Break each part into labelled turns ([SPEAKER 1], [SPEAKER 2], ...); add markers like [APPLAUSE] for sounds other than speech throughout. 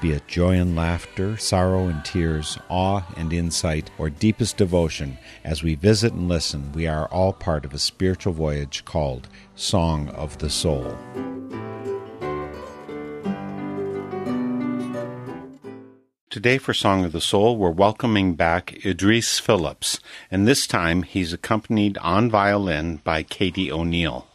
[SPEAKER 1] Be it joy and laughter, sorrow and tears, awe and insight, or deepest devotion, as we visit and listen, we are all part of a spiritual voyage called Song of the Soul. Today, for Song of the Soul, we're welcoming back Idris Phillips, and this time he's accompanied on violin by Katie O'Neill.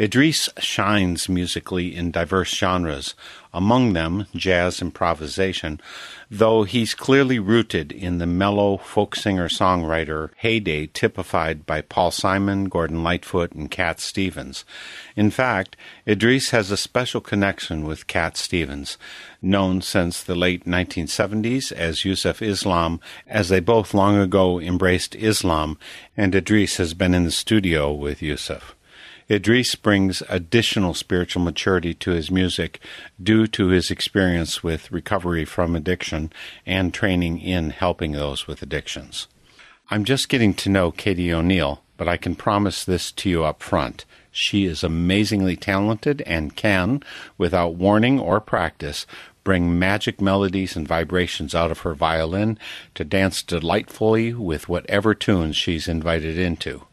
[SPEAKER 1] Idris shines musically in diverse genres, among them jazz improvisation, though he's clearly rooted in the mellow folk singer songwriter heyday typified by Paul Simon, Gordon Lightfoot, and Cat Stevens. In fact, Idris has a special connection with Cat Stevens, known since the late 1970s as Yusuf Islam, as they both long ago embraced Islam, and Idris has been in the studio with Yusuf. Idris brings additional spiritual maturity to his music due to his experience with recovery from addiction and training in helping those with addictions. I'm just getting to know Katie O'Neill, but I can promise this to you up front. She is amazingly talented and can, without warning or practice, bring magic melodies and vibrations out of her violin to dance delightfully with whatever tunes she's invited into.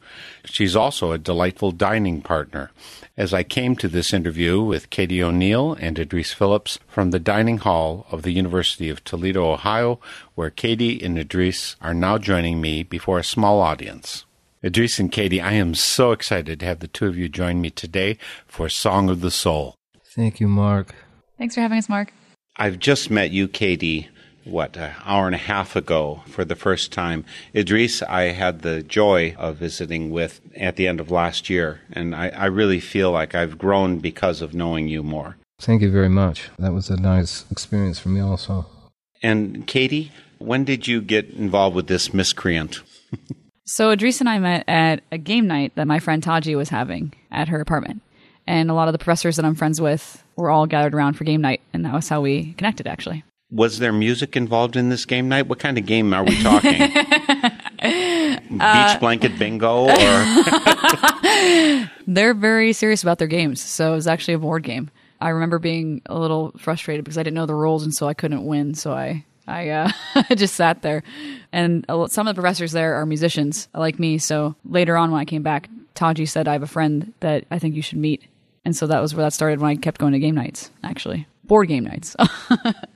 [SPEAKER 1] She's also a delightful dining partner. As I came to this interview with Katie O'Neill and Idris Phillips from the dining hall of the University of Toledo, Ohio, where Katie and Idris are now joining me before a small audience. Idris and Katie, I am so excited to have the two of you join me today for Song of the Soul.
[SPEAKER 2] Thank you, Mark.
[SPEAKER 3] Thanks for having us, Mark.
[SPEAKER 1] I've just met you, Katie, what, an hour and a half ago for the first time. Idris, I had the joy of visiting with at the end of last year, and I, I really feel like I've grown because of knowing you more.
[SPEAKER 2] Thank you very much. That was a nice experience for me, also.
[SPEAKER 1] And Katie, when did you get involved with this miscreant? [LAUGHS]
[SPEAKER 3] So Idris and I met at a game night that my friend Taji was having at her apartment. And a lot of the professors that I'm friends with were all gathered around for game night, and that was how we connected, actually.
[SPEAKER 1] Was there music involved in this game night? What kind of game are we talking? [LAUGHS] Beach blanket bingo or [LAUGHS]
[SPEAKER 3] They're very serious about their games, so it was actually a board game. I remember being a little frustrated because I didn't know the rules, and so I couldn't win. So I, I uh, [LAUGHS] just sat there. And some of the professors there are musicians like me. So later on, when I came back, Taji said, "I have a friend that I think you should meet." And so that was where that started. When I kept going to game nights, actually board game nights.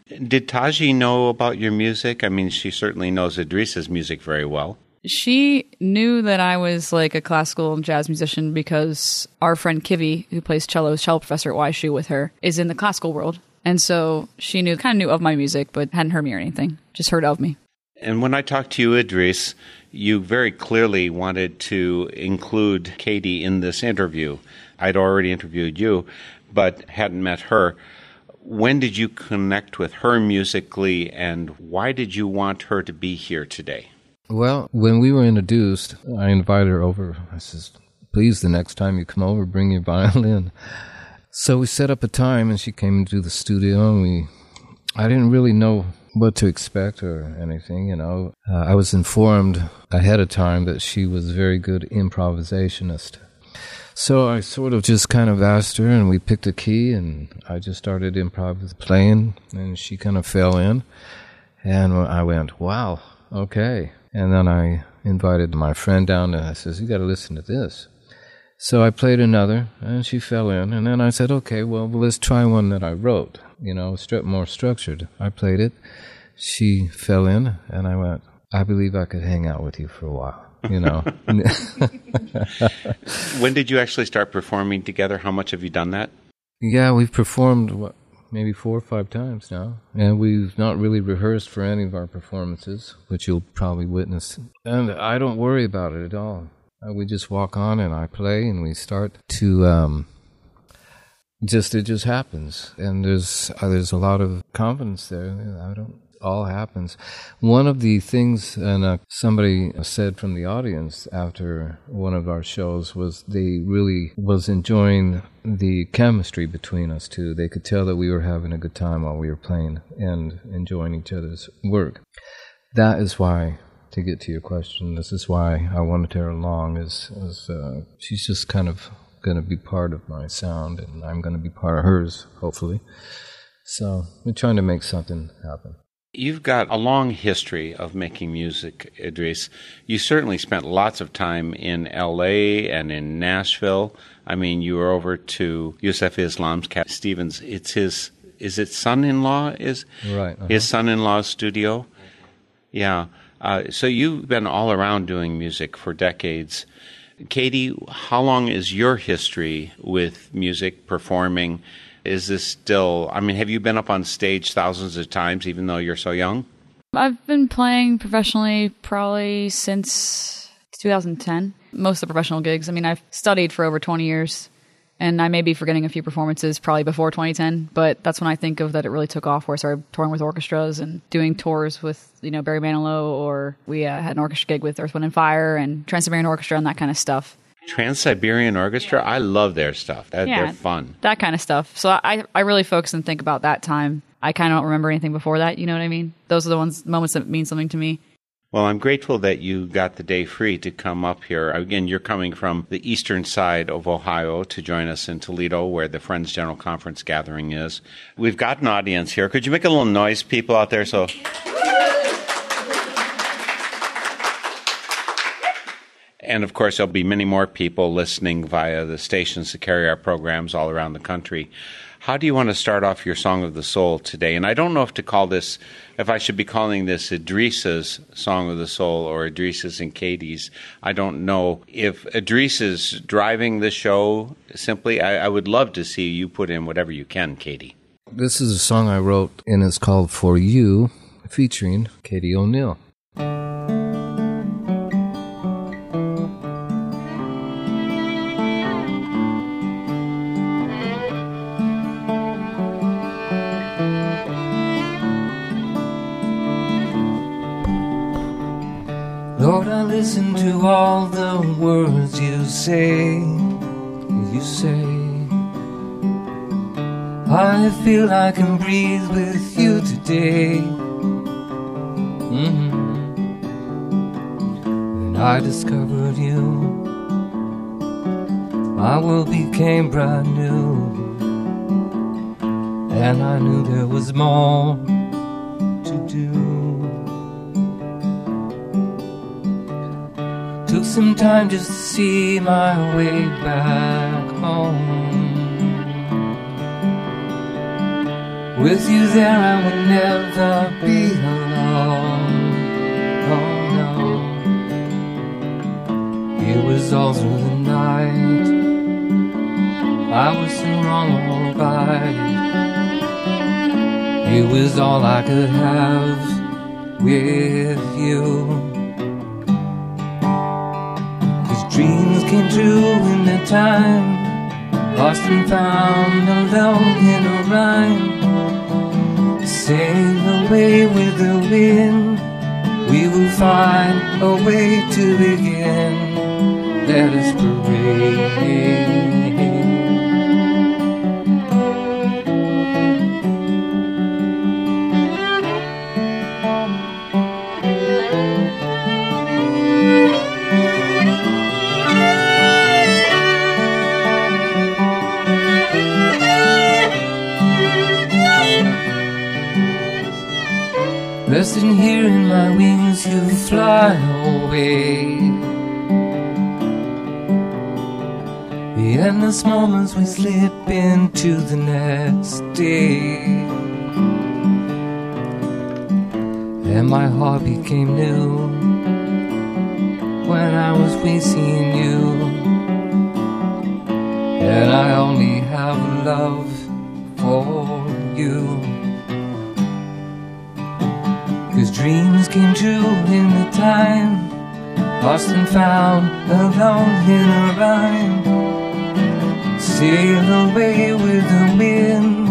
[SPEAKER 1] Did Taji know about your music? I mean, she certainly knows Idris's music very well.
[SPEAKER 3] She knew that I was like a classical jazz musician because our friend Kivi, who plays cello, is cello professor at YSU with her, is in the classical world. And so she knew, kind of knew of my music, but hadn't heard me or anything. Just heard of me.
[SPEAKER 1] And when I talked to you, Idris, you very clearly wanted to include Katie in this interview. I'd already interviewed you, but hadn't met her. When did you connect with her musically, and why did you want her to be here today?
[SPEAKER 2] Well, when we were introduced, I invited her over. I says, please, the next time you come over, bring your [LAUGHS] violin. So we set up a time, and she came into the studio, and we, I didn't really know what to expect or anything, you know. Uh, I was informed ahead of time that she was a very good improvisationist. So I sort of just kind of asked her, and we picked a key, and I just started improv with playing, and she kind of fell in. And I went, wow, okay. And then I invited my friend down, and I says, you got to listen to this. So I played another, and she fell in. And then I said, okay, well, let's try one that I wrote, you know, more structured. I played it. She fell in, and I went, I believe I could hang out with you for a while, you know. [LAUGHS]
[SPEAKER 1] When did you actually start performing together? How much have you done that?
[SPEAKER 2] yeah, we've performed, what, maybe four or five times now. And we've not really rehearsed for any of our performances, which you'll probably witness. And I don't worry about it at all. Uh, we just walk on and I play and we start to um, just it just happens and there's uh, there's a lot of confidence there. I don't
[SPEAKER 4] all happens. One of the things, and uh, somebody said from the audience after one of our shows, was they really was enjoying the chemistry between us two. They could tell that we were having a good time while we were playing and enjoying each other's work. That is why, to get to your question, this is why I wanted her along. Is, is uh, she's just kind of going to be part of my sound, and I'm going to be part of hers, hopefully. So we're trying to make something happen.
[SPEAKER 1] You've got a long history of making music, Idris. You certainly spent lots of time in LA and in Nashville. I mean, you were over to Yusuf Islam's Cat Stevens. It's his, is it son in law? Is
[SPEAKER 4] Right, uh-huh.
[SPEAKER 1] his son in law's studio? Yeah. Uh, so you've been all around doing music for decades. Katie, how long is your history with music, performing? Is this still, I mean, have you been up on stage thousands of times even though you're so young?
[SPEAKER 3] I've been playing professionally probably since 2010. Most of the professional gigs. I mean, I've studied for over 20 years, and I may be forgetting a few performances probably before 2010. But that's when I think of that it really took off. Where I started touring with orchestras and doing tours with you know Barry Manilow, or we uh, had an orchestra gig with Earth, Wind and Fire and Trans Siberian Orchestra and that kind of stuff.
[SPEAKER 1] Trans Siberian Orchestra, I love their stuff. That,
[SPEAKER 3] Yeah.
[SPEAKER 1] They're fun.
[SPEAKER 3] That kind of stuff. So I I really focus and think about that time. I kind of don't remember anything before that. You know what I mean? Those are the ones moments that mean something to me.
[SPEAKER 1] Well, I'm grateful that you got the day free to come up here. Again, you're coming from the eastern side of Ohio to join us in Toledo, where the Friends General Conference gathering is. We've got an audience here. Could you make a little noise, people out there? So. And of course, there'll be many more people listening via the stations that carry our programs all around the country. How do you want to start off your Song of the Soul today? And I don't know if to call this, if I should be calling this Idris's Song of the Soul or Idris's and Katie's. I don't know. If Idris is driving the show, simply, I, I would love to see you put in whatever you can, Katie.
[SPEAKER 4] This is a song I wrote, and it's called For You, featuring Katie O'Neill. All the words you say, you say. I feel I can breathe with you today. Mhm. When I discovered you, my world became brand new. And I knew there was more some time just to see my way back home. With you there, I would never be alone. Oh no. It was all through the night. I was in wrong or right. It was all I could have with you. Dreams came true in the time. Lost and found alone in a rhyme. Sail away with the wind. We will find a way to begin. Let us parade. Resting here in my wings, you fly away. The endless moments we slip into the next day. And my heart became new when I was facing you. And I only have love came true in the time Lost and found alone in a rhyme Sail away with the wind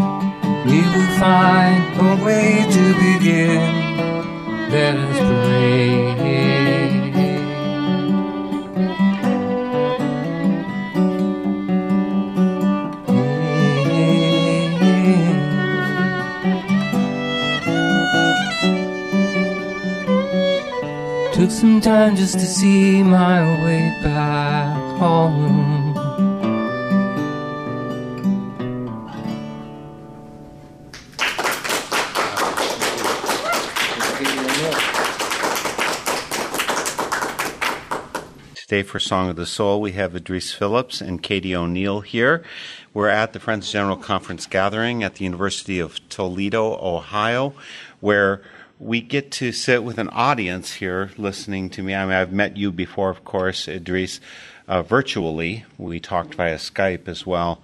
[SPEAKER 4] We will find a way to begin
[SPEAKER 2] let us pray. Some time just to see my way back home.
[SPEAKER 1] Today for Song of the Soul, we have Idris Phillips and Katie O'Neill here. We're at the Friends General Conference gathering at the University of Toledo, Ohio, where we get to sit with an audience here listening to me. I mean, I've met you before, of course, Idris, uh, virtually. We talked via Skype as well.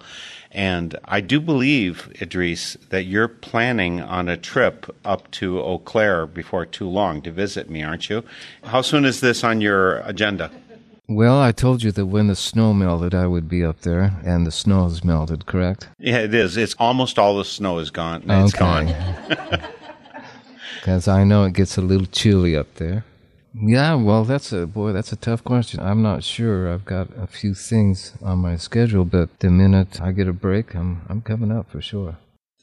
[SPEAKER 1] And I do believe, Idris, that you're planning on a trip up to Eau Claire before too long to visit me, aren't you? How soon is this on your agenda?
[SPEAKER 2] Well, I told you that when the snow melted, I would be up there, and the snow has melted, correct?
[SPEAKER 1] Yeah, it is. It's almost all the snow is gone. It's gone. [LAUGHS]
[SPEAKER 2] Because I know it gets a little chilly up there. Yeah, well, that's a boy. That's a tough question. I'm not sure. I've got a few things on my schedule, but the minute I get a break, I'm I'm coming up for sure.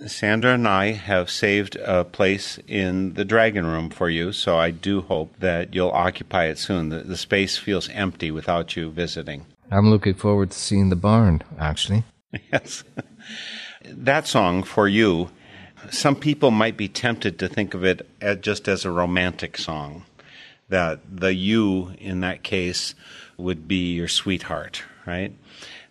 [SPEAKER 1] Sandra and I have saved a place in the Dragon Room for you, so I do hope that you'll occupy it soon. The, the space feels empty without you visiting.
[SPEAKER 2] I'm looking forward to seeing the barn. Actually, [LAUGHS]
[SPEAKER 1] Yes. that song for you, some people might be tempted to think of it as just as a romantic song. That the you in that case would be your sweetheart, right?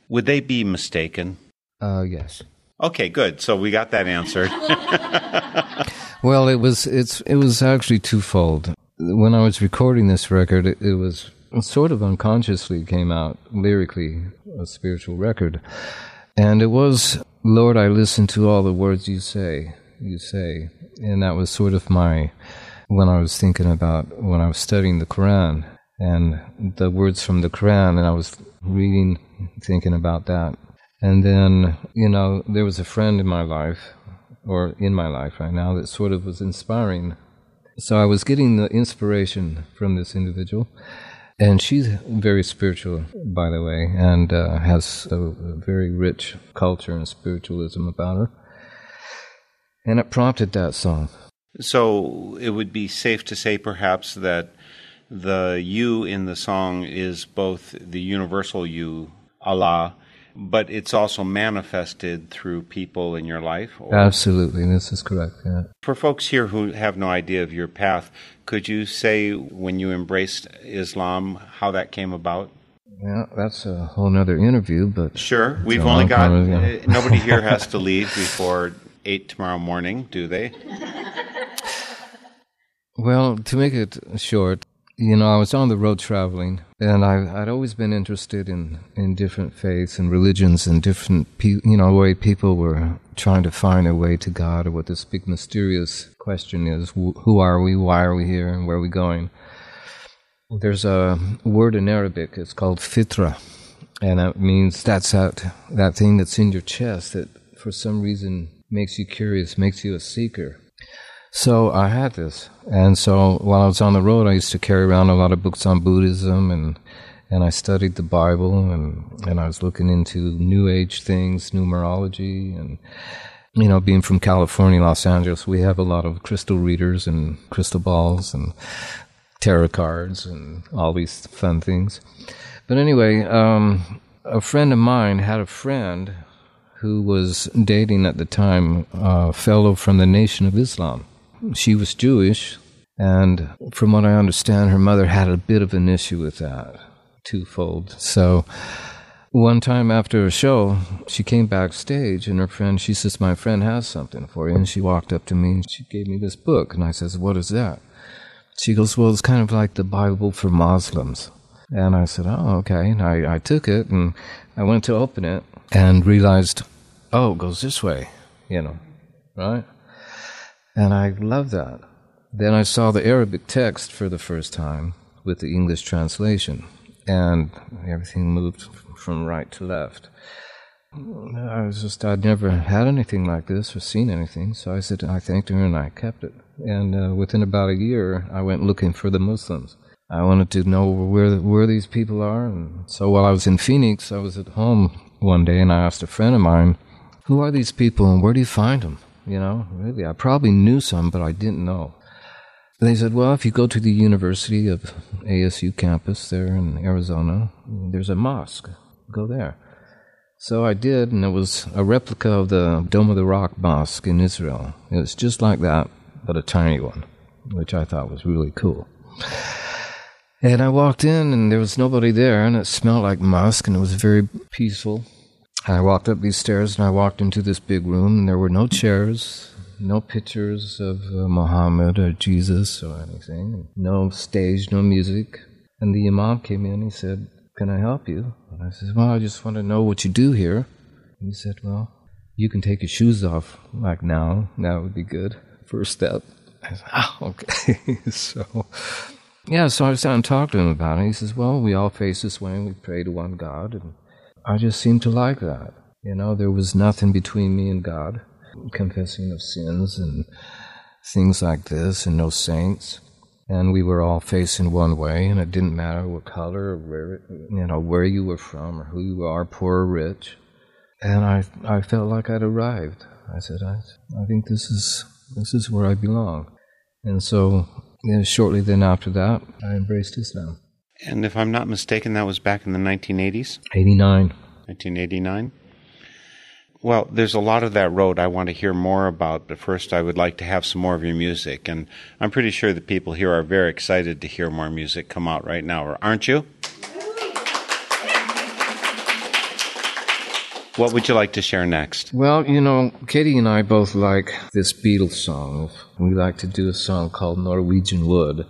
[SPEAKER 1] Would they be mistaken?
[SPEAKER 2] uh, yes.
[SPEAKER 1] Okay, good. So we got that answered. [LAUGHS] [LAUGHS]
[SPEAKER 2] Well, it was it's it was actually twofold. When I was recording this record, it, it was sort of unconsciously came out lyrically a spiritual record, and it was Lord, I listen to all the words you say, you say, and that was sort of my when I was thinking about when I was studying the Quran and the words from the Quran, and I was reading, thinking about that. And then, you know, there was a friend in my life, or in my life right now, that sort of was inspiring. So I was getting the inspiration from this individual. And she's very spiritual, by the way, and uh, has a, a very rich culture and spiritualism about her. And it prompted that song.
[SPEAKER 1] So it would be safe to say, perhaps, that the you in the song is both the universal you, Allah, but it's also manifested through people in your life. Or
[SPEAKER 2] Absolutely, this is correct. Yeah.
[SPEAKER 1] for folks here who have no idea of your path, could you say when you embraced Islam how that came about?
[SPEAKER 2] Yeah, that's a whole nother interview, but
[SPEAKER 1] Sure, we've only got uh, nobody here has to [LAUGHS] leave before eight tomorrow morning, do they?
[SPEAKER 2] Well, to make it short, you know, I was on the road traveling, and I, I'd always been interested in, in different faiths and religions and different, pe- you know, way people were trying to find a way to God or what this big mysterious question is: wh- who are we, why are we here, and where are we going? There's a word in Arabic. It's called fitra, and that means that's that that thing that's in your chest that, for some reason, makes you curious, makes you a seeker. So I had this, and so while I was on the road, I used to carry around a lot of books on Buddhism, and and I studied the Bible, and and I was looking into New Age things, numerology, and you know, being from California, Los Angeles, we have a lot of crystal readers and crystal balls and tarot cards and all these fun things. But anyway, um, a friend of mine had a friend who was dating at the time a fellow from the Nation of Islam. She was Jewish, and from what I understand, her mother had a bit of an issue with that, twofold. So one time after a show, she came backstage, and her friend, she says, My friend has something for you. And she walked up to me and she gave me this book. And I says, What is that? She goes, Well, it's kind of like the Bible for Muslims. And I said, Oh, okay. And I, I took it and I went to open it and realized, Oh, it goes this way, you know, right? And I love that. Then I saw the Arabic text for the first time with the English translation, and everything moved from right to left. I was just, I'd never had anything like this or seen anything. So I said, I thanked her and I kept it. And uh, within about a year, I went looking for the Muslims. I wanted to know where where these people are. And so while I was in Phoenix, I was at home one day and I asked a friend of mine, who are these people and where do you find them? You know, really, I probably knew some, but I didn't know. They said, well, if you go to the University of ASU campus there in Arizona, there's a mosque. Go there. So I did, and it was a replica of the Dome of the Rock Mosque in Israel. It was just like that, but a tiny one, which I thought was really cool. And I walked in, and there was nobody there, and it smelled like musk, and it was very peaceful. I walked up these stairs, and I walked into this big room, and there were no chairs, no pictures of uh, Muhammad or Jesus or anything, no stage, no music. And the Imam came in, he said, Can I help you? And I said, Well, I just want to know what you do here. He said, Well, you can take your shoes off like now. That would be good. First step. I said, Oh, okay. [LAUGHS] so, yeah, so I sat and talked to him about it. He says, Well, we all face this way and we pray to one God. And I just seemed to like that. You know, there was nothing between me and God, confessing of sins and things like this, and no saints. And we were all facing one way, and it didn't matter what color or where, you know, where you were from or who you are, poor or rich. And I, I felt like I'd arrived. I said, I, I think this is, this is where I belong. And so, know, shortly then after that, I embraced Islam.
[SPEAKER 1] And if I'm not mistaken, that was back in the 1980s,
[SPEAKER 2] 89.
[SPEAKER 1] 1989. Well, there's a lot of that road I want to hear more about, but first I would like to have some more of your music. And I'm pretty sure the people here are very excited to hear more music come out right now, aren't you? What would you like to share next?
[SPEAKER 2] Well, you know, Katie and I both like this Beatles song. We like to do a song called Norwegian Wood.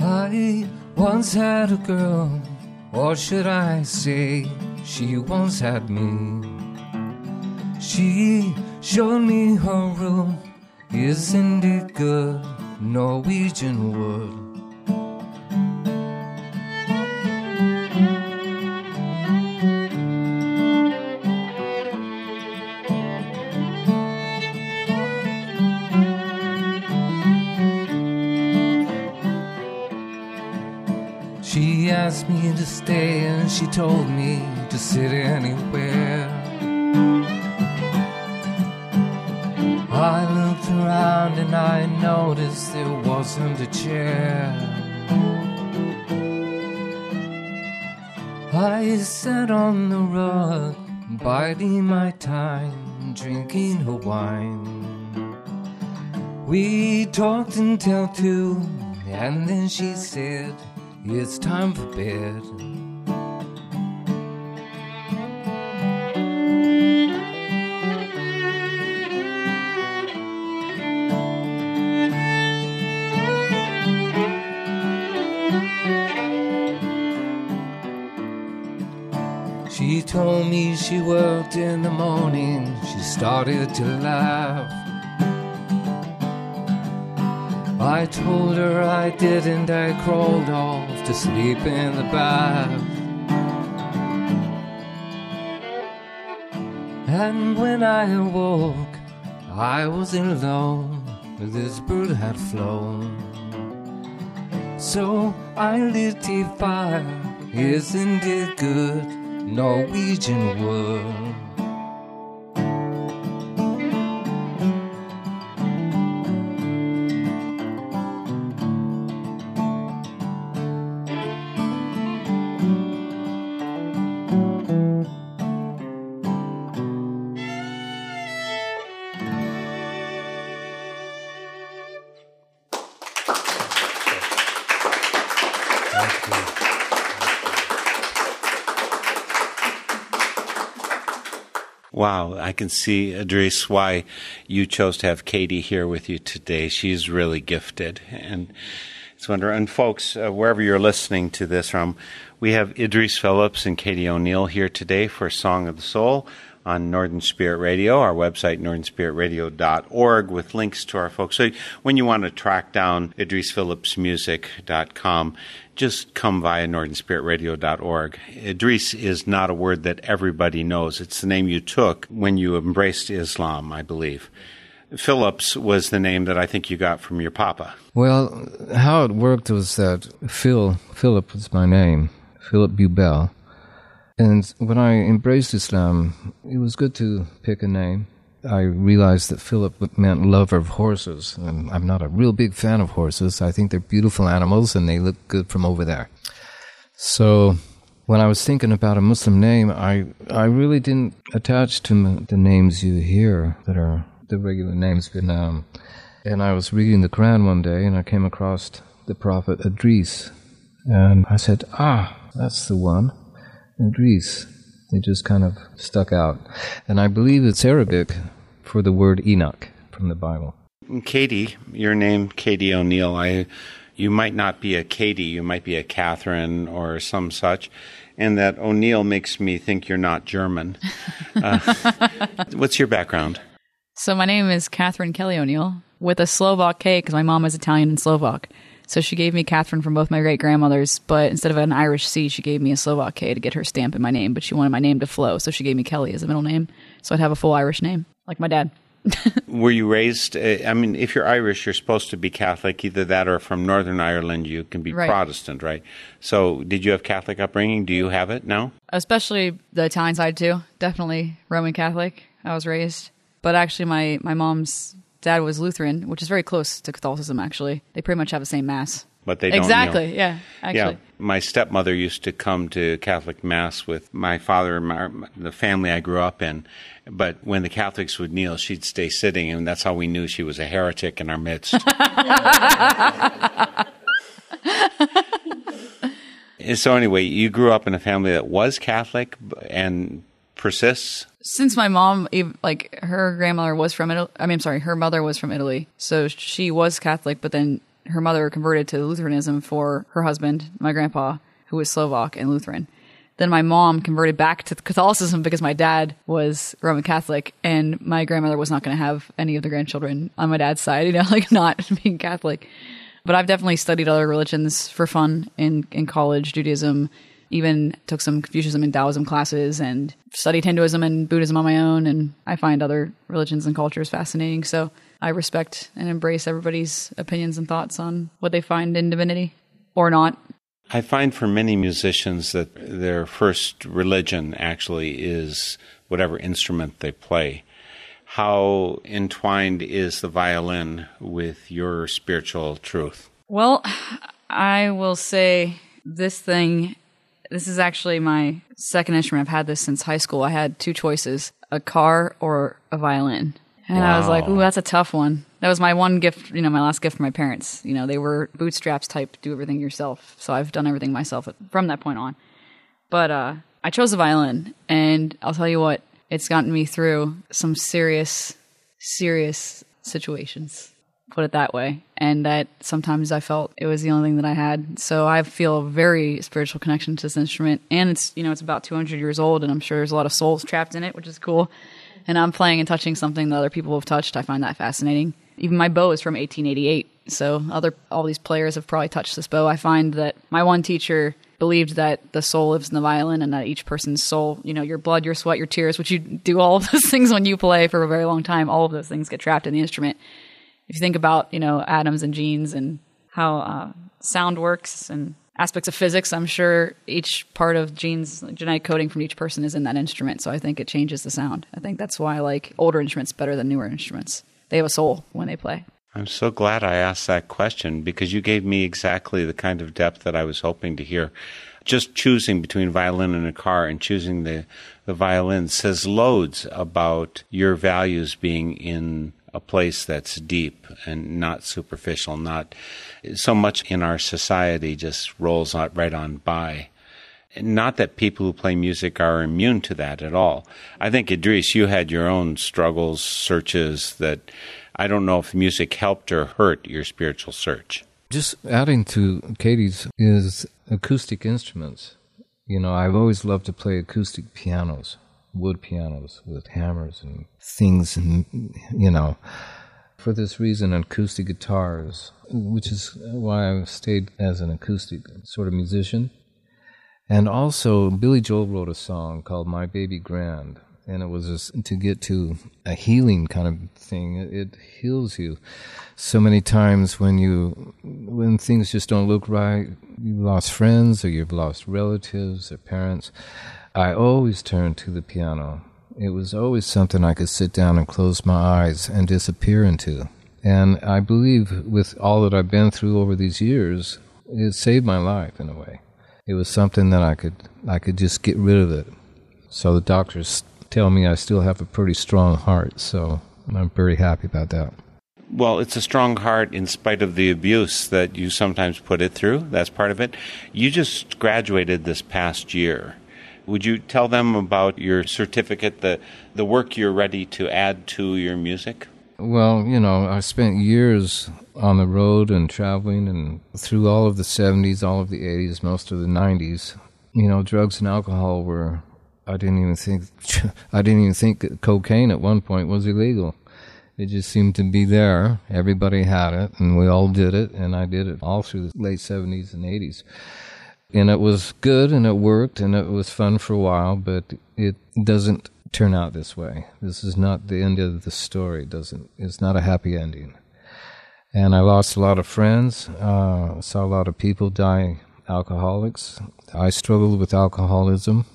[SPEAKER 2] I once had a girl, or should I say, she once had me. She showed me her room, isn't it good? Norwegian wood. She asked me to stay and she told me to sit anywhere. I looked around and I noticed there wasn't a chair. I sat on the rug, biding my time, drinking her wine. We talked until two, and then she said, It's time for bed. She worked in the morning. She started to laugh. I told her I didn't. I crawled off to sleep in the bath. And when I awoke, I was alone. This bird had flown. So I lit a fire. Isn't it good? Norwegian wood.
[SPEAKER 1] I can see, Idris, why you chose to have Katie here with you today. She's really gifted. And It's wonderful. And folks, uh, wherever you're listening to this from, we have Idris Phillips and Katie O'Neill here today for Song of the Soul on Northern Spirit Radio, our website, northernspiritradio.org, with links to our folks. So when you want to track down idrisphillipsmusic.com, just come via northernspiritradio.org. Idris is not a word that everybody knows. It's the name you took when you embraced Islam, I believe. Phillips was the name that I think you got from your papa.
[SPEAKER 2] Well, how it worked was that Phil, Philip was my name, Philip Bubel. And when I embraced Islam, it was good to pick a name. I realized that Philip meant lover of horses, and I'm not a real big fan of horses. I think they're beautiful animals and they look good from over there. So when I was thinking about a Muslim name, I, I really didn't attach to the names you hear that are the regular names. But, um, and I was reading the Quran one day and I came across the Prophet Idris. And I said, ah, that's the one. Idris. It just kind of stuck out. And I believe it's Arabic for the word Enoch from the Bible.
[SPEAKER 1] Katie, your name, Katie O'Neill. I, you might not be a Katie, you might be a Catherine or some such, and that O'Neill makes me think you're not German. [LAUGHS] Uh, what's your background?
[SPEAKER 3] So my name is Catherine Kelly O'Neill with a Slovak K because my mom is Italian and Slovak. So she gave me Catherine from both my great grandmothers, but instead of an Irish C, she gave me a Slovak K to get her stamp in my name. But she wanted my name to flow, so she gave me Kelly as a middle name, so I'd have a full Irish name, like my dad. [LAUGHS]
[SPEAKER 1] Were you raised? Uh, I mean, if you're Irish, you're supposed to be Catholic, either that or from Northern Ireland, you can be
[SPEAKER 3] Right.
[SPEAKER 1] Protestant, right? So, did you have Catholic upbringing? Do you have it now?
[SPEAKER 3] especially the Italian side too. Definitely Roman Catholic. I was raised, but actually, my my mom's dad was Lutheran, which is very close to Catholicism. Actually, they pretty much have the same mass.
[SPEAKER 1] But they don't kneel.
[SPEAKER 3] exactly. Yeah. Actually.
[SPEAKER 1] Yeah, my stepmother used to come to Catholic mass with my father and my, the family I grew up in. But when the Catholics would kneel, she'd stay sitting, and that's how we knew she was a heretic in our midst. [LAUGHS] So anyway, you grew up in a family that was Catholic and persists.
[SPEAKER 3] Since my mom, like her grandmother was from Italy. I mean, I'm sorry, her mother was from Italy, so she was Catholic. But then her mother converted to Lutheranism for her husband, my grandpa, who was Slovak and Lutheran. Then my mom converted back to Catholicism because my dad was Roman Catholic, and my grandmother was not going to have any of the grandchildren on my dad's side, [LAUGHS] you know, like not [LAUGHS] being Catholic. But I've definitely studied other religions for fun in, in college, Judaism, even took some Confucianism and Taoism classes and studied Hinduism and Buddhism on my own. And I find other religions and cultures fascinating. So I respect and embrace everybody's opinions and thoughts on what they find in divinity or not.
[SPEAKER 1] I find for many musicians that their first religion actually is whatever instrument they play. How entwined is the violin with your spiritual truth?
[SPEAKER 3] Well, I will say this thing. This is actually my second instrument. I've had this since high school. I had two choices a car or a violin. And I was like,
[SPEAKER 1] Wow.
[SPEAKER 3] ooh, that's a tough one. That was my one gift, you know, my last gift from my parents. You know, they were bootstraps type, do everything yourself. So I've done everything myself from that point on. But uh, I chose the violin, and I'll tell you what, it's gotten me through some serious, serious situations. Put it that way. And that sometimes I felt it was the only thing that I had. So I feel a very spiritual connection to this instrument. And it's, you know, it's about 200 years old, and I'm sure there's a lot of souls trapped in it, which is cool. And I'm playing and touching something that other people have touched. I find that fascinating. Even my bow is from 1888. So other all these players have probably touched this bow. I find that my one teacher believed that the soul lives in the violin and that each person's soul, you know, your blood, your sweat, your tears, which you do all of those [LAUGHS] things when you play for a very long time, all of those things get trapped in the instrument. If you think about, you know, atoms and genes and how uh, sound works and aspects of physics, I'm sure each part of genes, genetic coding from each person is in that instrument. So I think it changes the sound. I think that's why I like older instruments better than newer instruments. They have a soul when they play.
[SPEAKER 1] I'm so glad I asked that question because you gave me exactly the kind of depth that I was hoping to hear. Just choosing between violin and a car and choosing the, the violin says loads about your values being in a place that's deep and not superficial, not so much in our society just rolls right on by. Not that people who play music are immune to that at all. I think, Idris, you had your own struggles, searches that I don't know if music helped or hurt your spiritual search.
[SPEAKER 2] Just adding to Katie's is acoustic instruments. You know, I've always loved to play acoustic pianos, wood pianos with hammers and things, and you know, for this reason, acoustic guitars, which is why I've stayed as an acoustic sort of musician. And also, Billy Joel wrote a song called My Baby Grand, and it was just to get to a healing kind of thing. It, it heals you so many times when you when things just don't look right. You've lost friends, or you've lost relatives or parents. I always turned to the piano. It was always something I could sit down and close my eyes and disappear into. And I believe with all that I've been through over these years, it saved my life in a way. It was something that I could I could just get rid of it. So the doctors tell me I still have a pretty strong heart, so I'm very happy about that.
[SPEAKER 1] Well, it's a strong heart in spite of the abuse that you sometimes put it through. That's part of it. You just graduated this past year. Would you tell them about your certificate, the, the work you're ready to add to your music?
[SPEAKER 2] Well, you know, I spent years on the road and traveling and through all of the 70s, all of the 80s, most of the 90s. You know, drugs and alcohol were I didn't even think [LAUGHS] I didn't even think cocaine at one point was illegal. It just seemed to be there. Everybody had it, and we all did it, and I did it all through the late 70s and 80s. And it was good, and it worked, and it was fun for a while, but it doesn't turn out this way. This is not the end of the story. It doesn't. It's not a happy ending. And I lost a lot of friends. Uh, saw a lot of people die alcoholics. I struggled with alcoholism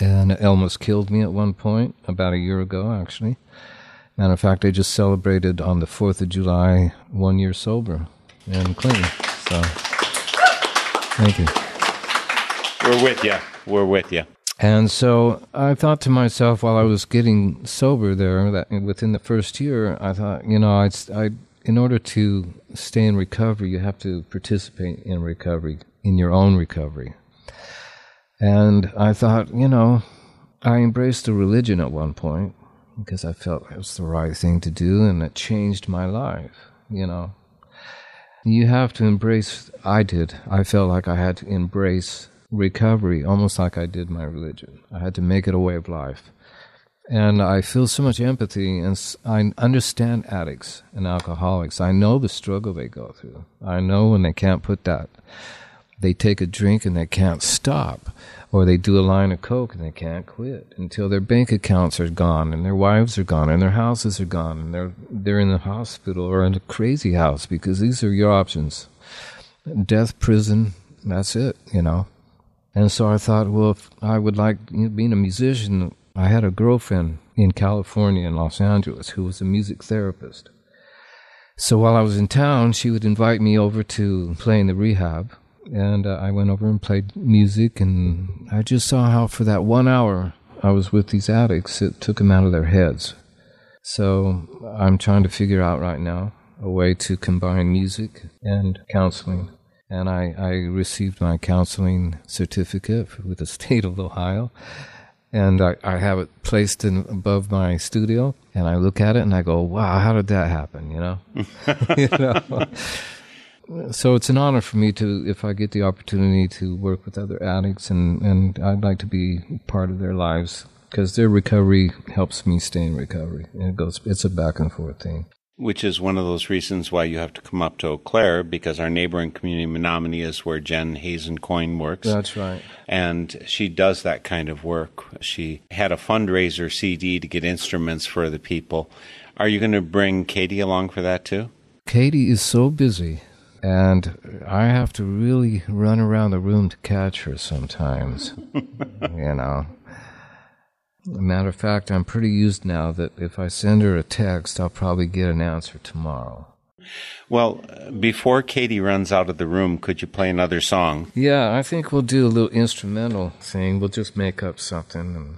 [SPEAKER 2] and it almost killed me at one point about a year ago actually matter of fact i just celebrated on the 4th of july one year sober and clean so thank you
[SPEAKER 1] We're with you. We're with you.
[SPEAKER 2] and so i thought to myself while i was getting sober there that within the first year i thought you know i i in order to stay in recovery you have to participate in recovery in your own recovery and I thought, you know, I embraced a religion at one point because I felt it was the right thing to do and it changed my life, you know. You have to embrace, I did. I felt like I had to embrace recovery almost like I did my religion. I had to make it a way of life. And I feel so much empathy and I understand addicts and alcoholics. I know the struggle they go through. I know when they can't put that they take a drink and they can't stop, or they do a line of coke and they can't quit until their bank accounts are gone and their wives are gone and their houses are gone and they're they're in the hospital or in a crazy house because these are your options: death, prison. That's it, you know. And so I thought, well, if I would like you know, being a musician. I had a girlfriend in California in Los Angeles who was a music therapist. So while I was in town, she would invite me over to play in the rehab and uh, I went over and played music, and I just saw how for that one hour I was with these addicts, it took them out of their heads. So I'm trying to figure out right now a way to combine music and counseling. And I, I received my counseling certificate [LAUGHS] with the state of Ohio. And I, I have it placed in above my studio, and I look at it and I go, "Wow, how did that happen?" You know, [LAUGHS] you know [LAUGHS] so it's an honor for me to if I get the opportunity to work with other addicts and and I'd like to be part of their lives because their recovery helps me stay in recovery and it goes it's a back and forth thing.
[SPEAKER 1] Which is one of those reasons why you have to come up to Eau Claire because our neighboring community, Menomonie, is where Jen Hazen Coyne works.
[SPEAKER 2] That's right.
[SPEAKER 1] and she does that kind of work. She had a fundraiser CD to get instruments for the people. Are you going to bring Katie along for that too?
[SPEAKER 2] Katie is so busy and I have to really run around the room to catch her sometimes. [LAUGHS] you know. Matter of fact, I'm pretty used now that if I send her a text, I'll probably get an answer tomorrow.
[SPEAKER 1] Well, before Katie runs out of the room, could you play another song?
[SPEAKER 2] Yeah, I think we'll do a little instrumental thing. We'll just make up something. And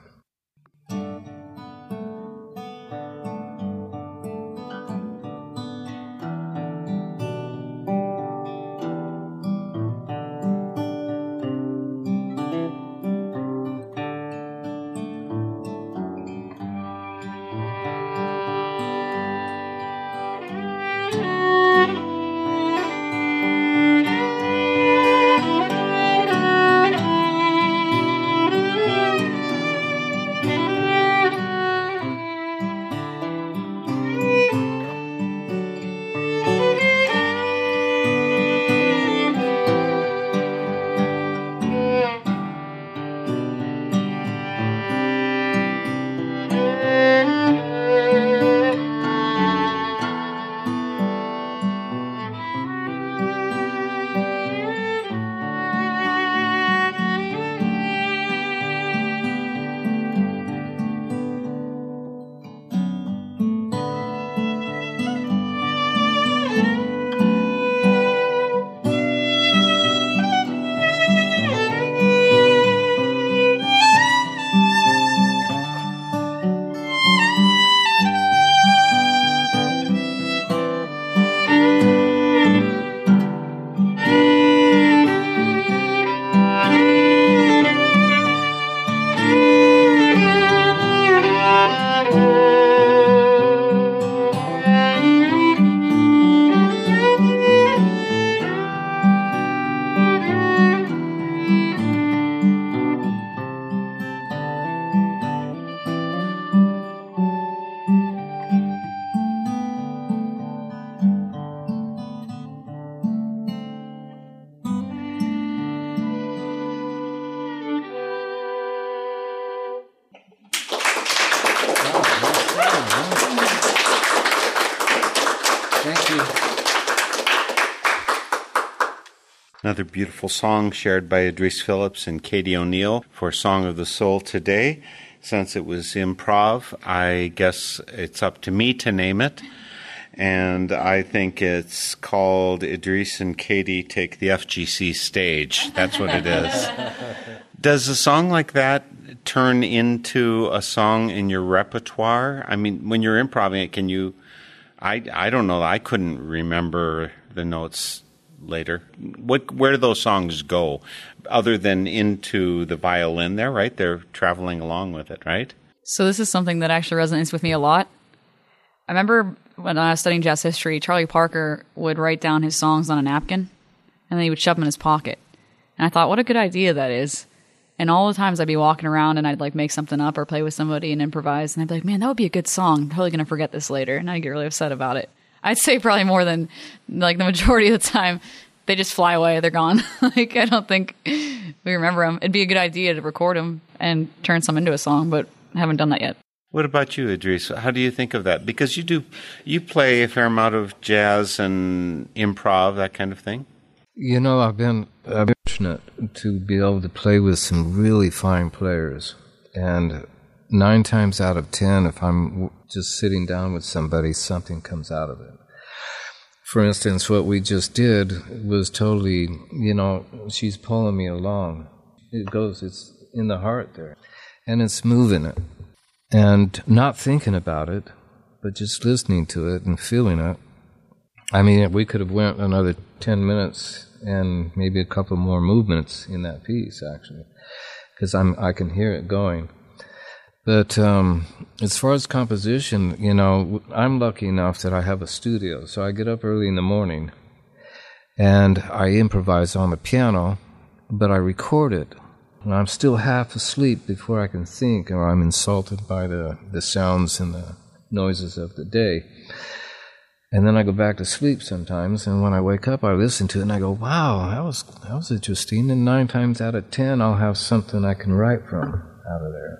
[SPEAKER 1] Another beautiful song shared by Idris Phillips and Katie O'Neill for Song of the Soul today. Since it was improv, I guess it's up to me to name it. And I think it's called Idris and Katie Take the FGC Stage. That's what it is. [LAUGHS] Does a song like that turn into a song in your repertoire? I mean, when you're improvising it, can you? I I don't know. I couldn't remember the notes later. What where do those songs go, other than into the violin? There, right? They're traveling along with it, right?
[SPEAKER 3] So this is something that actually resonates with me a lot. I remember when I was studying jazz history, Charlie Parker would write down his songs on a napkin, and then he would shove them in his pocket. And I thought, what a good idea that is. And all the times I'd be walking around and I'd like make something up or play with somebody and improvise, and I'd be like, man, that would be a good song. I'm totally gonna forget this later, and I'd get really upset about it. I'd say probably more than like the majority of the time, they just fly away. They're gone. [LAUGHS] like I don't think we remember them. It'd be a good idea to record them and turn some into a song, but I haven't done that yet.
[SPEAKER 1] What about you, Idris? How do you think of that? Because you do, you play a fair amount of jazz and improv, that kind of thing.
[SPEAKER 2] You know, I've been I've been fortunate to be able to play with some really fine players, and nine times out of ten, if I'm just sitting down with somebody, something comes out of it. For instance, what we just did was totally, you know, she's pulling me along. It goes, it's in the heart there, and it's moving it, and not thinking about it, but just listening to it and feeling it. I mean, we could have went another ten minutes and maybe a couple more movements in that piece, actually, because I can hear it going. But um, as far as composition, you know, I'm lucky enough that I have a studio, so I get up early in the morning, and I improvise on the piano, but I record it. And I'm still half asleep before I can think, or I'm insulted by the, the sounds and the noises of the day. And then I go back to sleep sometimes, and when I wake up, I listen to it and I go, "Wow, that was that was interesting." And nine times out of ten, I'll have something I can write from out of there.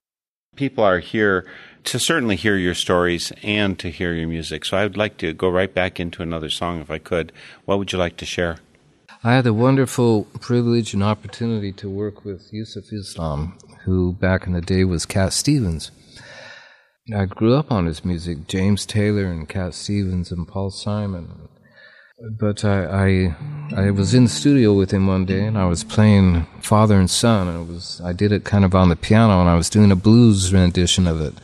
[SPEAKER 1] People are here to certainly hear your stories and to hear your music. So I would like to go right back into another song if I could. What would you like to share?
[SPEAKER 2] I had the wonderful privilege and opportunity to work with Yusuf Islam, who back in the day was Cat Stevens. I grew up on his music, James Taylor and Cat Stevens and Paul Simon. But I, I, I was in the studio with him one day, and I was playing father and son. And it was I did it kind of on the piano, and I was doing a blues rendition of it.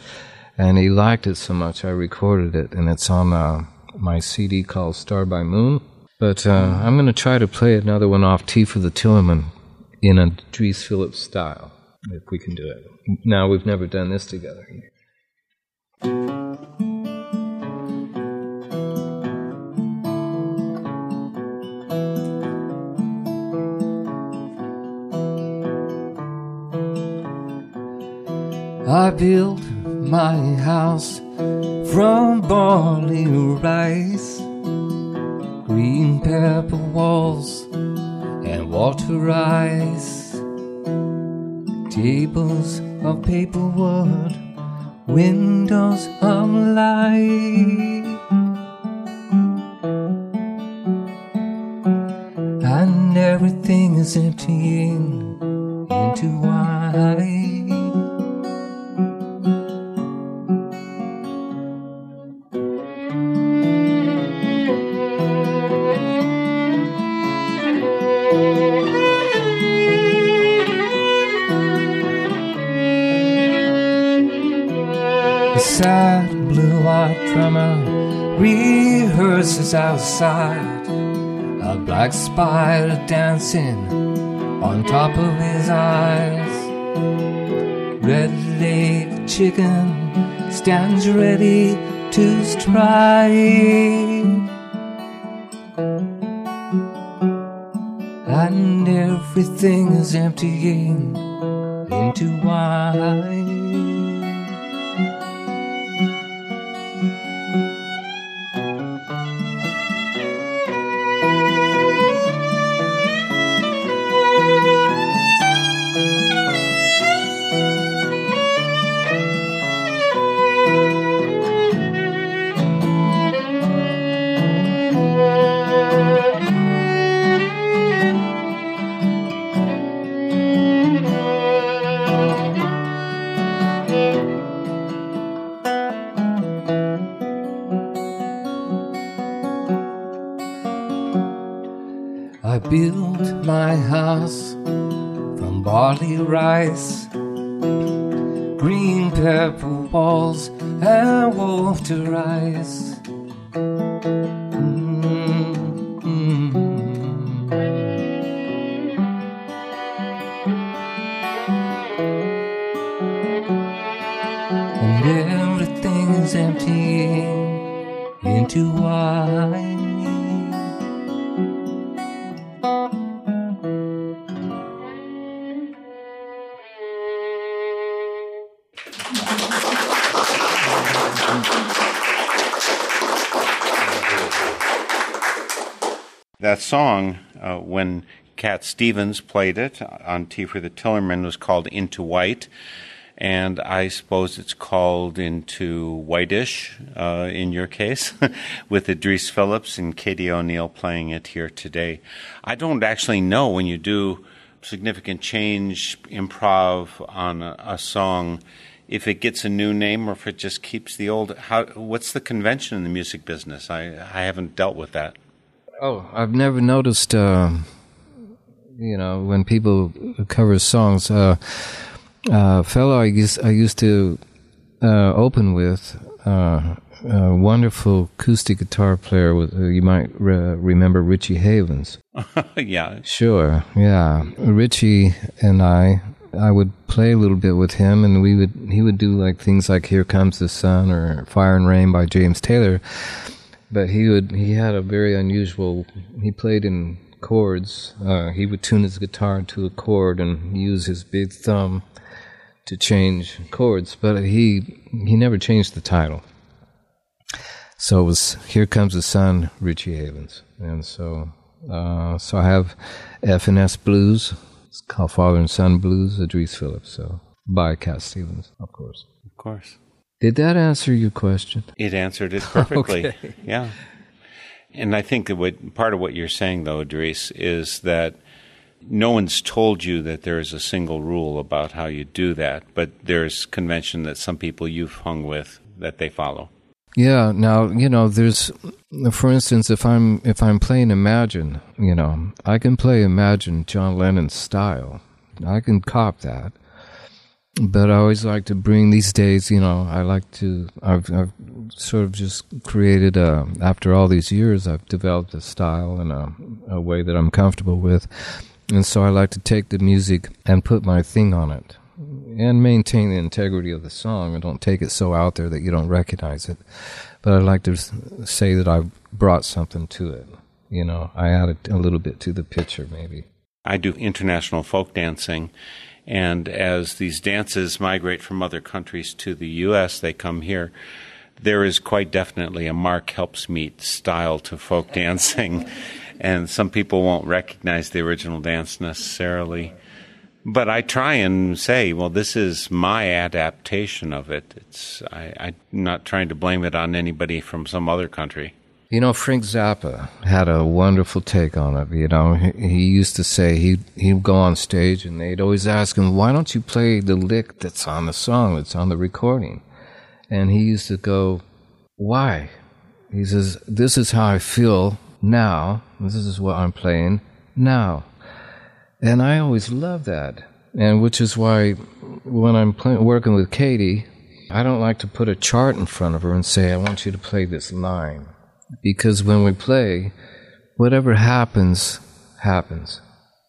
[SPEAKER 2] And he liked it so much, I recorded it, and it's on uh, my CD called Star by Moon. But uh, I'm going to try to play another one off Tea for the Tillerman in an Idris Phillips style, if we can do it. Now we've never done this together. I built my house from barley rice, green pepper walls, and water ice, tables of paper wood, windows of light. And everything is emptying into white. Outside. A black spider dancing on top of his eyes. Red-legged chicken stands ready to strike. And everything is emptying barley
[SPEAKER 1] song, uh, when Cat Stevens played it on Tea for the Tillerman, was called Into White. And I suppose it's called Into Whitish uh, in your case, [LAUGHS] with Idris Phillips and Katie O'Neill playing it here today. I don't actually know when you do significant change improv on a, a song if it gets a new name or if it just keeps the old. How, what's the convention in the music business? I, I haven't dealt with that.
[SPEAKER 2] Oh, I've never noticed. Uh, you know, when people cover songs, uh, uh, fellow I used I used to uh, open with. Uh, a wonderful acoustic guitar player. With, uh, you might re- remember Richie Havens. [LAUGHS]
[SPEAKER 1] yeah,
[SPEAKER 2] Sure, yeah. Richie and I, I would play a little bit with him, and we would he would do like things like "Here Comes the Sun" or "Fire and Rain" by James Taylor. But he would he had a very unusual. He played in chords. Uh, he would tune his guitar to a chord and use his big thumb to change chords. But he he never changed the title. So it was "Here Comes the Sun," Richie Havens, and so uh, so I have F and S Blues. It's called Father and Son Blues, Idris Phillips. So by Cat Stevens, of course.
[SPEAKER 1] of course.
[SPEAKER 2] Did that answer your question?
[SPEAKER 1] It answered it perfectly. [LAUGHS]
[SPEAKER 2] Okay.
[SPEAKER 1] Yeah. And I think that what, part of what you're saying, though, Idris, is that no one's told you that there is a single rule about how you do that, but there's convention that some people you've hung with that they follow.
[SPEAKER 2] Yeah. Now you know, there's, for instance, if I'm if I'm playing Imagine, you know, I can play Imagine John Lennon's style. I can cop that. But I always like to bring these days, you know, I like to, I've, I've sort of just created a, after all these years, I've developed a style and a, a way that I'm comfortable with. And so I like to take the music and put my thing on it and maintain the integrity of the song. I don't take it so out there that you don't recognize it. But I like to say that I've brought something to it. You know, I added a little bit to the picture, maybe.
[SPEAKER 1] I do international folk dancing, and as these dances migrate from other countries to the U.S., they come here. There is quite definitely a Mark Helpsmeet style to folk [LAUGHS] dancing, and some people won't recognize the original dance necessarily. But I try and say, well, this is my adaptation of it. It's I, I'm not trying to blame it on anybody from some other country.
[SPEAKER 2] You know, Frank Zappa had a wonderful take on it. You know, he, he used to say he he'd go on stage and they'd always ask him, "Why don't you play the lick that's on the song, that's on the recording?" And he used to go, "Why?" He says, "This is how I feel now. This is what I'm playing now." And I always love that, and which is why when I'm play, working with Katie, I don't like to put a chart in front of her and say, "I want you to play this line." Because when we play, whatever happens, happens.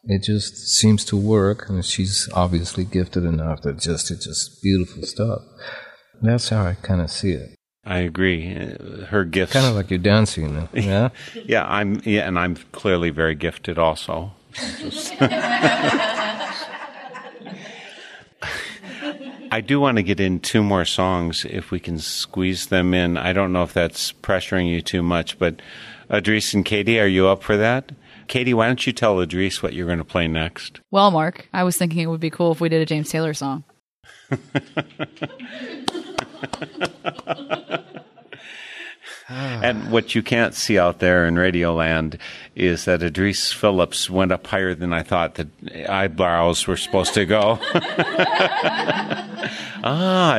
[SPEAKER 2] It just seems to work, and she's obviously gifted enough that just it's just beautiful stuff. That's how I kind of see it.
[SPEAKER 1] I agree. Uh, Her gifts,
[SPEAKER 2] Kind of like you're dancing, [LAUGHS] yeah.
[SPEAKER 1] yeah, I'm, yeah, and I'm clearly very gifted also. [LAUGHS] [LAUGHS] Just- I do want to get in two more songs if we can squeeze them in. I don't know if that's pressuring you too much, but Idris and Katie, are you up for that? Katie, why don't you tell Idris what you're going to play next?
[SPEAKER 3] Well, Mark, I was thinking it would be cool if we did a James Taylor song. [LAUGHS] [SIGHS]
[SPEAKER 1] And what you can't see out there in Radioland is that Idris Phillips went up higher than I thought the eyebrows were supposed to go. [LAUGHS] ah,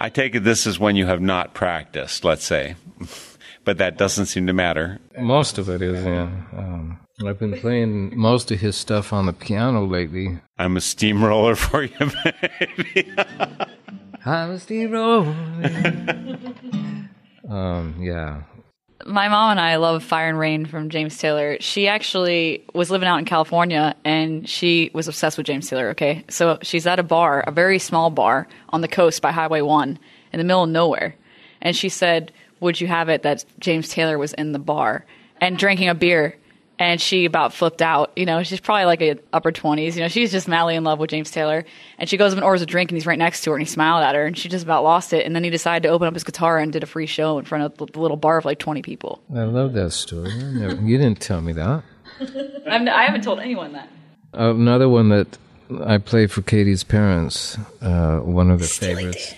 [SPEAKER 1] I take it this is when you have not practiced, let's say. [LAUGHS] but that doesn't seem to matter.
[SPEAKER 4] Most of it is, yeah. Um, I've been playing most of his stuff on the piano lately.
[SPEAKER 1] I'm a steamroller for you, [LAUGHS] baby.
[SPEAKER 4] I'm a steamroller. Um, yeah.
[SPEAKER 3] my mom and I love Fire and Rain from James Taylor. She actually was living out in California and she was obsessed with James Taylor, okay? So she's at a bar, a very small bar on the coast by Highway 1 in the middle of nowhere. And she said, Would you have it that James Taylor was in the bar and drinking a beer? And she about flipped out. You know, she's probably like a upper 20s. You know, she's just madly in love with James Taylor. And she goes up and orders a drink and he's right next to her and he smiled at her and she just about lost it. And then he decided to open up his guitar and did a free show in front of the little bar of like 20 people.
[SPEAKER 4] I love that story. Never, you didn't tell me that. [LAUGHS]
[SPEAKER 3] I'm, I haven't told anyone that.
[SPEAKER 4] Another one that I played for Katie's parents, uh, one of their favorites.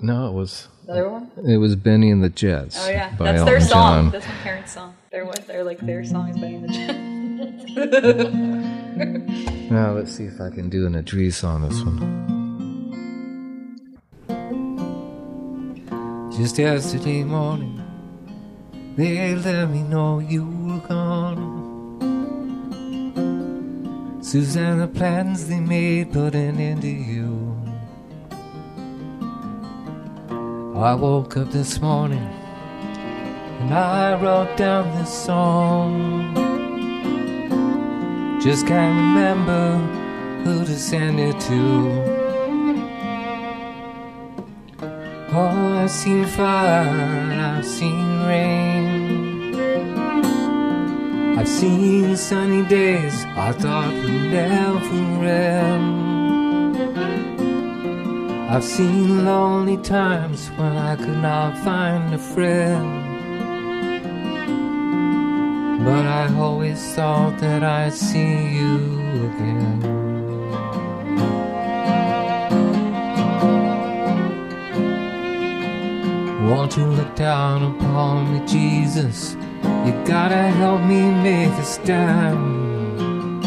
[SPEAKER 4] No, it was
[SPEAKER 3] Another one?
[SPEAKER 4] it was Benny and the Jets.
[SPEAKER 3] Oh yeah,
[SPEAKER 4] by
[SPEAKER 3] that's their
[SPEAKER 4] Elton
[SPEAKER 3] song.
[SPEAKER 4] John.
[SPEAKER 3] That's my parents' song. Their what? Their like their song is Benny and the Jets. [LAUGHS]
[SPEAKER 4] Now let's see if I can do an Idris on this one. Just yesterday morning, they let me know you were gone. Susanna plans they made put an end to you. I woke up this morning and I wrote down this song. Just can't remember who to send it to. Oh, I've seen fire I've seen rain. I've seen sunny days I thought would never end. I've seen lonely times when I could not find a friend. But I always thought that I'd see you again. Won't you look down upon me, Jesus? You gotta help me make a stand.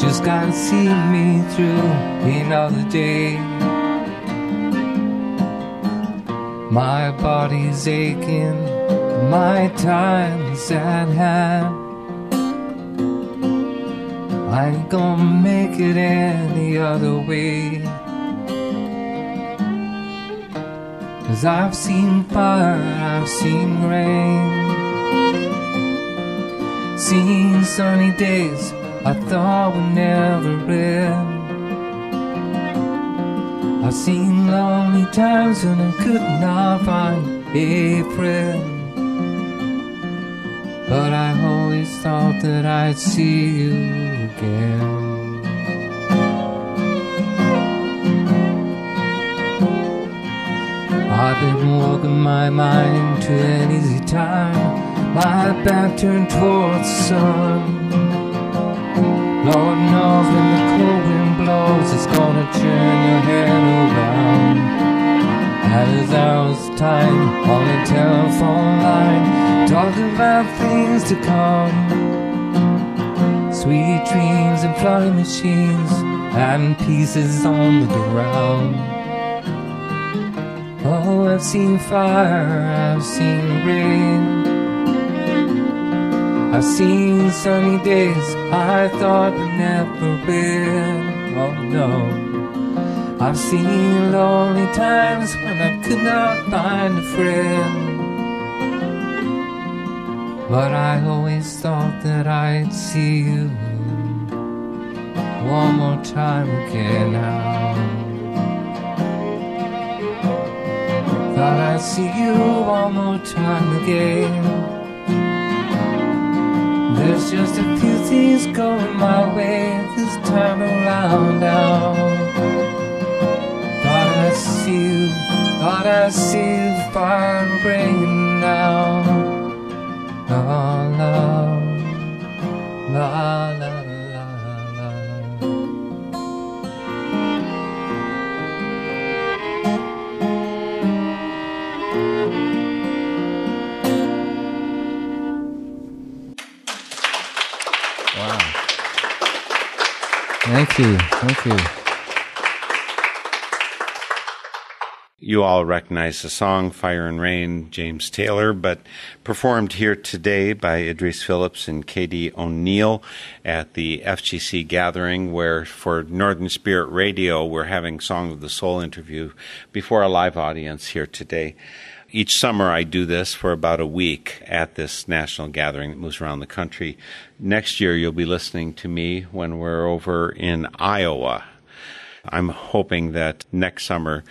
[SPEAKER 4] Just gotta see me through another day. My body's aching, my time is at hand. I ain't gonna make it any other way. Cause I've seen fire, I've seen rain. Seen sunny days I thought would never end. I've seen lonely times when I could not find a friend. But I always thought that I'd see you again. I've been walking my mind to an easy time. My back turned towards the sun. Lord knows when the cold wind blows, it's gonna turn your head around. At his hour's time on the telephone line, talking about things to come. Sweet dreams and flying machines and pieces on the ground. Oh, I've seen fire, I've seen rain. I've seen sunny days I thought would never end. Oh no. I've seen lonely times when I could not find a friend. But I always thought that I'd see you one more time again now. Thought I'd see you one more time again. There's just a few things going my way this time around now. Thought I'd see you, thought I'd see and rain now. La la, la la la la. Wow. Thank you. Thank you.
[SPEAKER 1] You all recognize the song Fire and Rain, James Taylor, but performed here today by Idris Phillips and Katie O'Neill at the FGC gathering, where for Northern Spirit Radio, we're having Song of the Soul interview before a live audience here today. Each summer, I do this for about a week at this national gathering that moves around the country. Next year, you'll be listening to me when we're over in Iowa. I'm hoping that next summer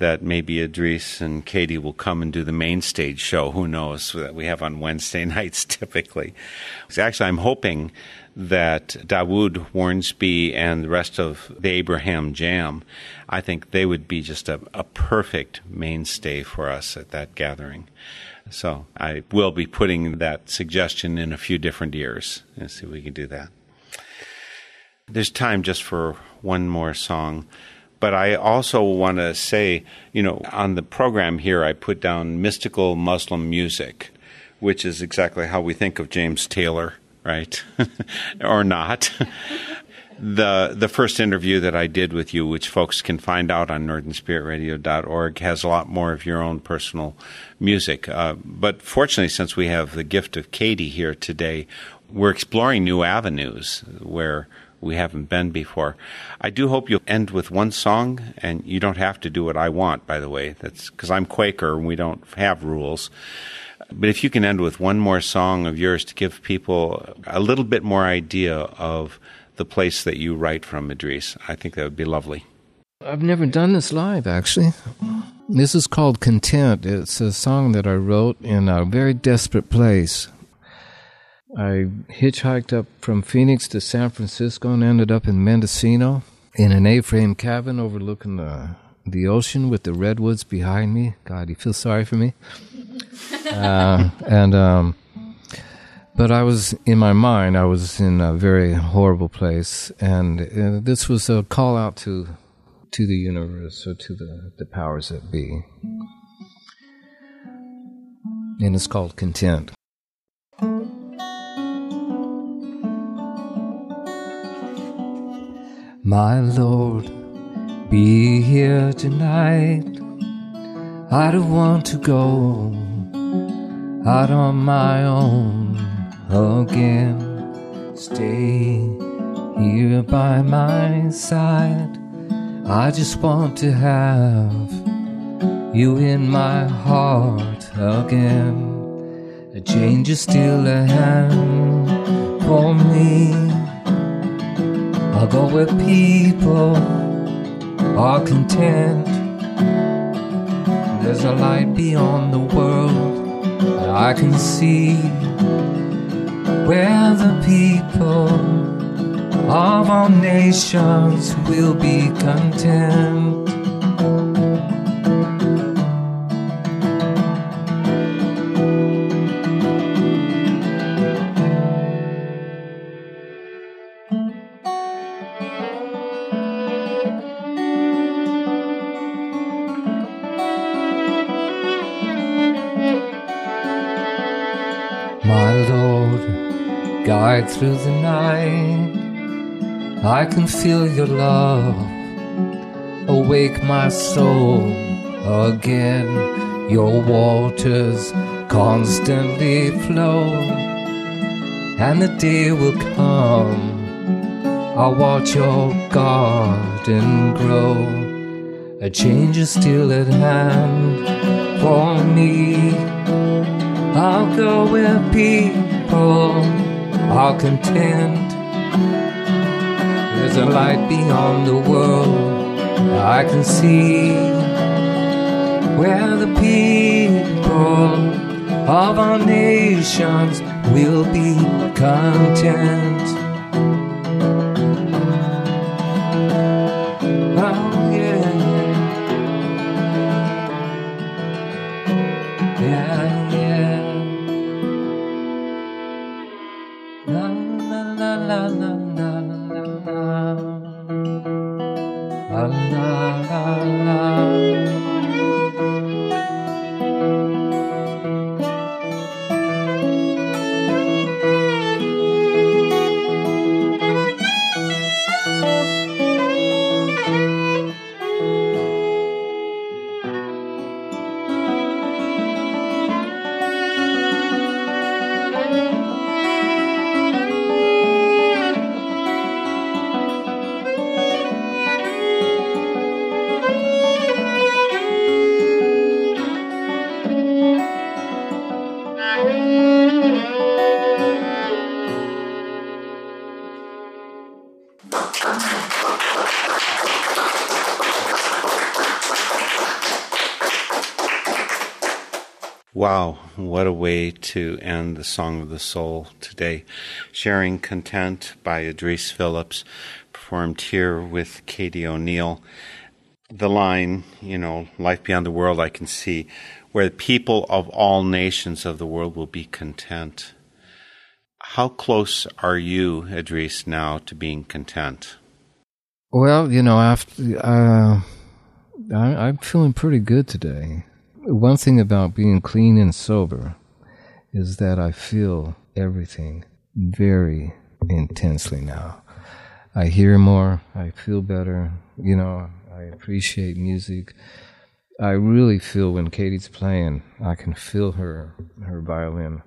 [SPEAKER 1] that maybe Idris and Katie will come and do the main stage show. Who knows that we have on Wednesday [LAUGHS] nights typically. Actually, I'm hoping that Dawud Wharnsby and the rest of the Abraham Jam, I think they would be just a, a perfect mainstay for us at that gathering. So I will be putting that suggestion in a few different ears and see if we can do that. There's time just for one more song. But I also want to say, you know, on the program here, I put down mystical Muslim music, which is exactly how we think of James Taylor, right? [LAUGHS] or not. [LAUGHS] the the first interview that I did with you, which folks can find out on northernspiritradio.org, has a lot more of your own personal music. Uh, but fortunately, since we have the gift of Katie here today, we're exploring new avenues where we haven't been before. I do hope you'll end with one song, and you don't have to do what I want, by the way. That's because I'm Quaker and we don't have rules. But if you can end with one more song of yours to give people a little bit more idea of the place that you write from, Idris, I think that would be lovely.
[SPEAKER 4] I've never done this live, actually. This is called Content. It's a song that I wrote in a very desperate place. I hitchhiked up from Phoenix to San Francisco and ended up in Mendocino in an A-frame cabin overlooking the the ocean with the redwoods behind me. God, you feel sorry for me. [LAUGHS] uh, and um, but I was in my mind. I was in a very horrible place, and uh, this was a call out to to the universe or to the the powers that be. And it's called content. My Lord, be here tonight. I don't want to go out on my own again. Stay here by my side. I just want to have you in my heart again. A change is still at hand for me. I'll go where people are content. There's a light beyond the world that I can see. Where the people of all nations will be content. Guide through the night. I can feel your love awake my soul again. Your waters constantly flow, and the day will come. I'll watch your garden grow. A change is still at hand for me. I'll go where people are content. There's a light beyond the world I can see. Where the people of our nations will be content.
[SPEAKER 1] Wow, what a way to end the Song of the Soul today. Sharing Content by Idris Phillips, performed here with Katie O'Neill. The line, you know, life beyond the world, I can see, where the people of all nations of the world will be content. How close are you, Idris, now to being content?
[SPEAKER 2] Well, you know, after uh, I, I'm feeling pretty good today. One thing about being clean and sober is that I feel everything very intensely now. I hear more. I feel better. You know, I appreciate music. I really feel when Katie's playing, I can feel her her violin,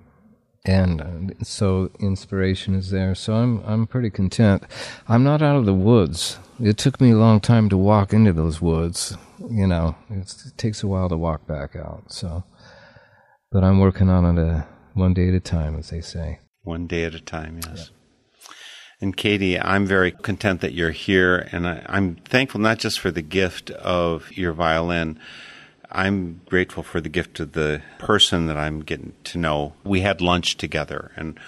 [SPEAKER 2] and uh, so inspiration is there. So I'm I'm pretty content. I'm not out of the woods. It took me a long time to walk into those woods. You know, it takes a while to walk back out. So, but I'm working on it uh, one day at a time, as they say.
[SPEAKER 1] One day at a time, yes. And Katie, I'm very content that you're here, and I, I'm thankful not just for the gift of your violin. I'm grateful for the gift of the person that I'm getting to know. We had lunch together, and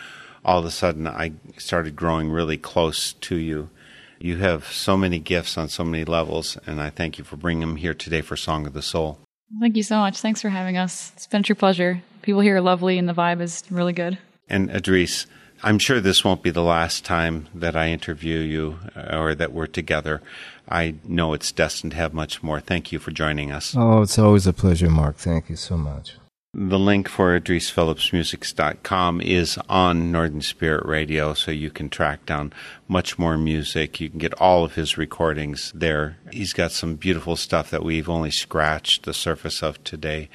[SPEAKER 1] all of a sudden, I started growing really close to you. You have so many gifts on so many levels, and I thank you for bringing them here today for Song of the Soul.
[SPEAKER 3] Thank you so much. Thanks for having us. It's been a true pleasure. People here are lovely, and the vibe is really good.
[SPEAKER 1] And Idris, I'm sure this won't be the last time that I interview you uh, or that we're together. I know it's destined to have much more. Thank you for joining us.
[SPEAKER 2] Oh, it's always a pleasure, Mark. Thank you so much.
[SPEAKER 1] The link for IdrisPhillipsMusics.com is on Northern Spirit Radio, so you can track down much more music. You can get all of his recordings there. He's got some beautiful stuff that we've only scratched the surface of today.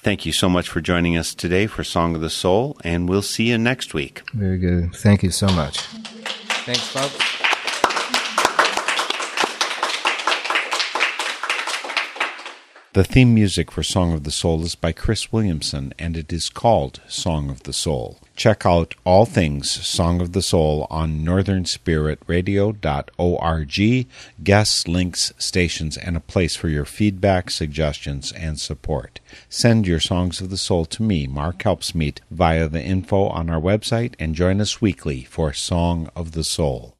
[SPEAKER 1] Thank you so much for joining us today for Song of the Soul, and we'll see you next week.
[SPEAKER 2] Very good. Thank you so much. Thanks, folks.
[SPEAKER 1] The theme music for Song of the Soul is by Chris Williamson, and it is called Song of the Soul. Check out all things Song of the Soul on northernspiritradio.org, guests, links, stations, and a place for your feedback, suggestions, and support. Send your Songs of the Soul to me, Mark Helpsmeet, via the info on our website, and join us weekly for Song of the Soul.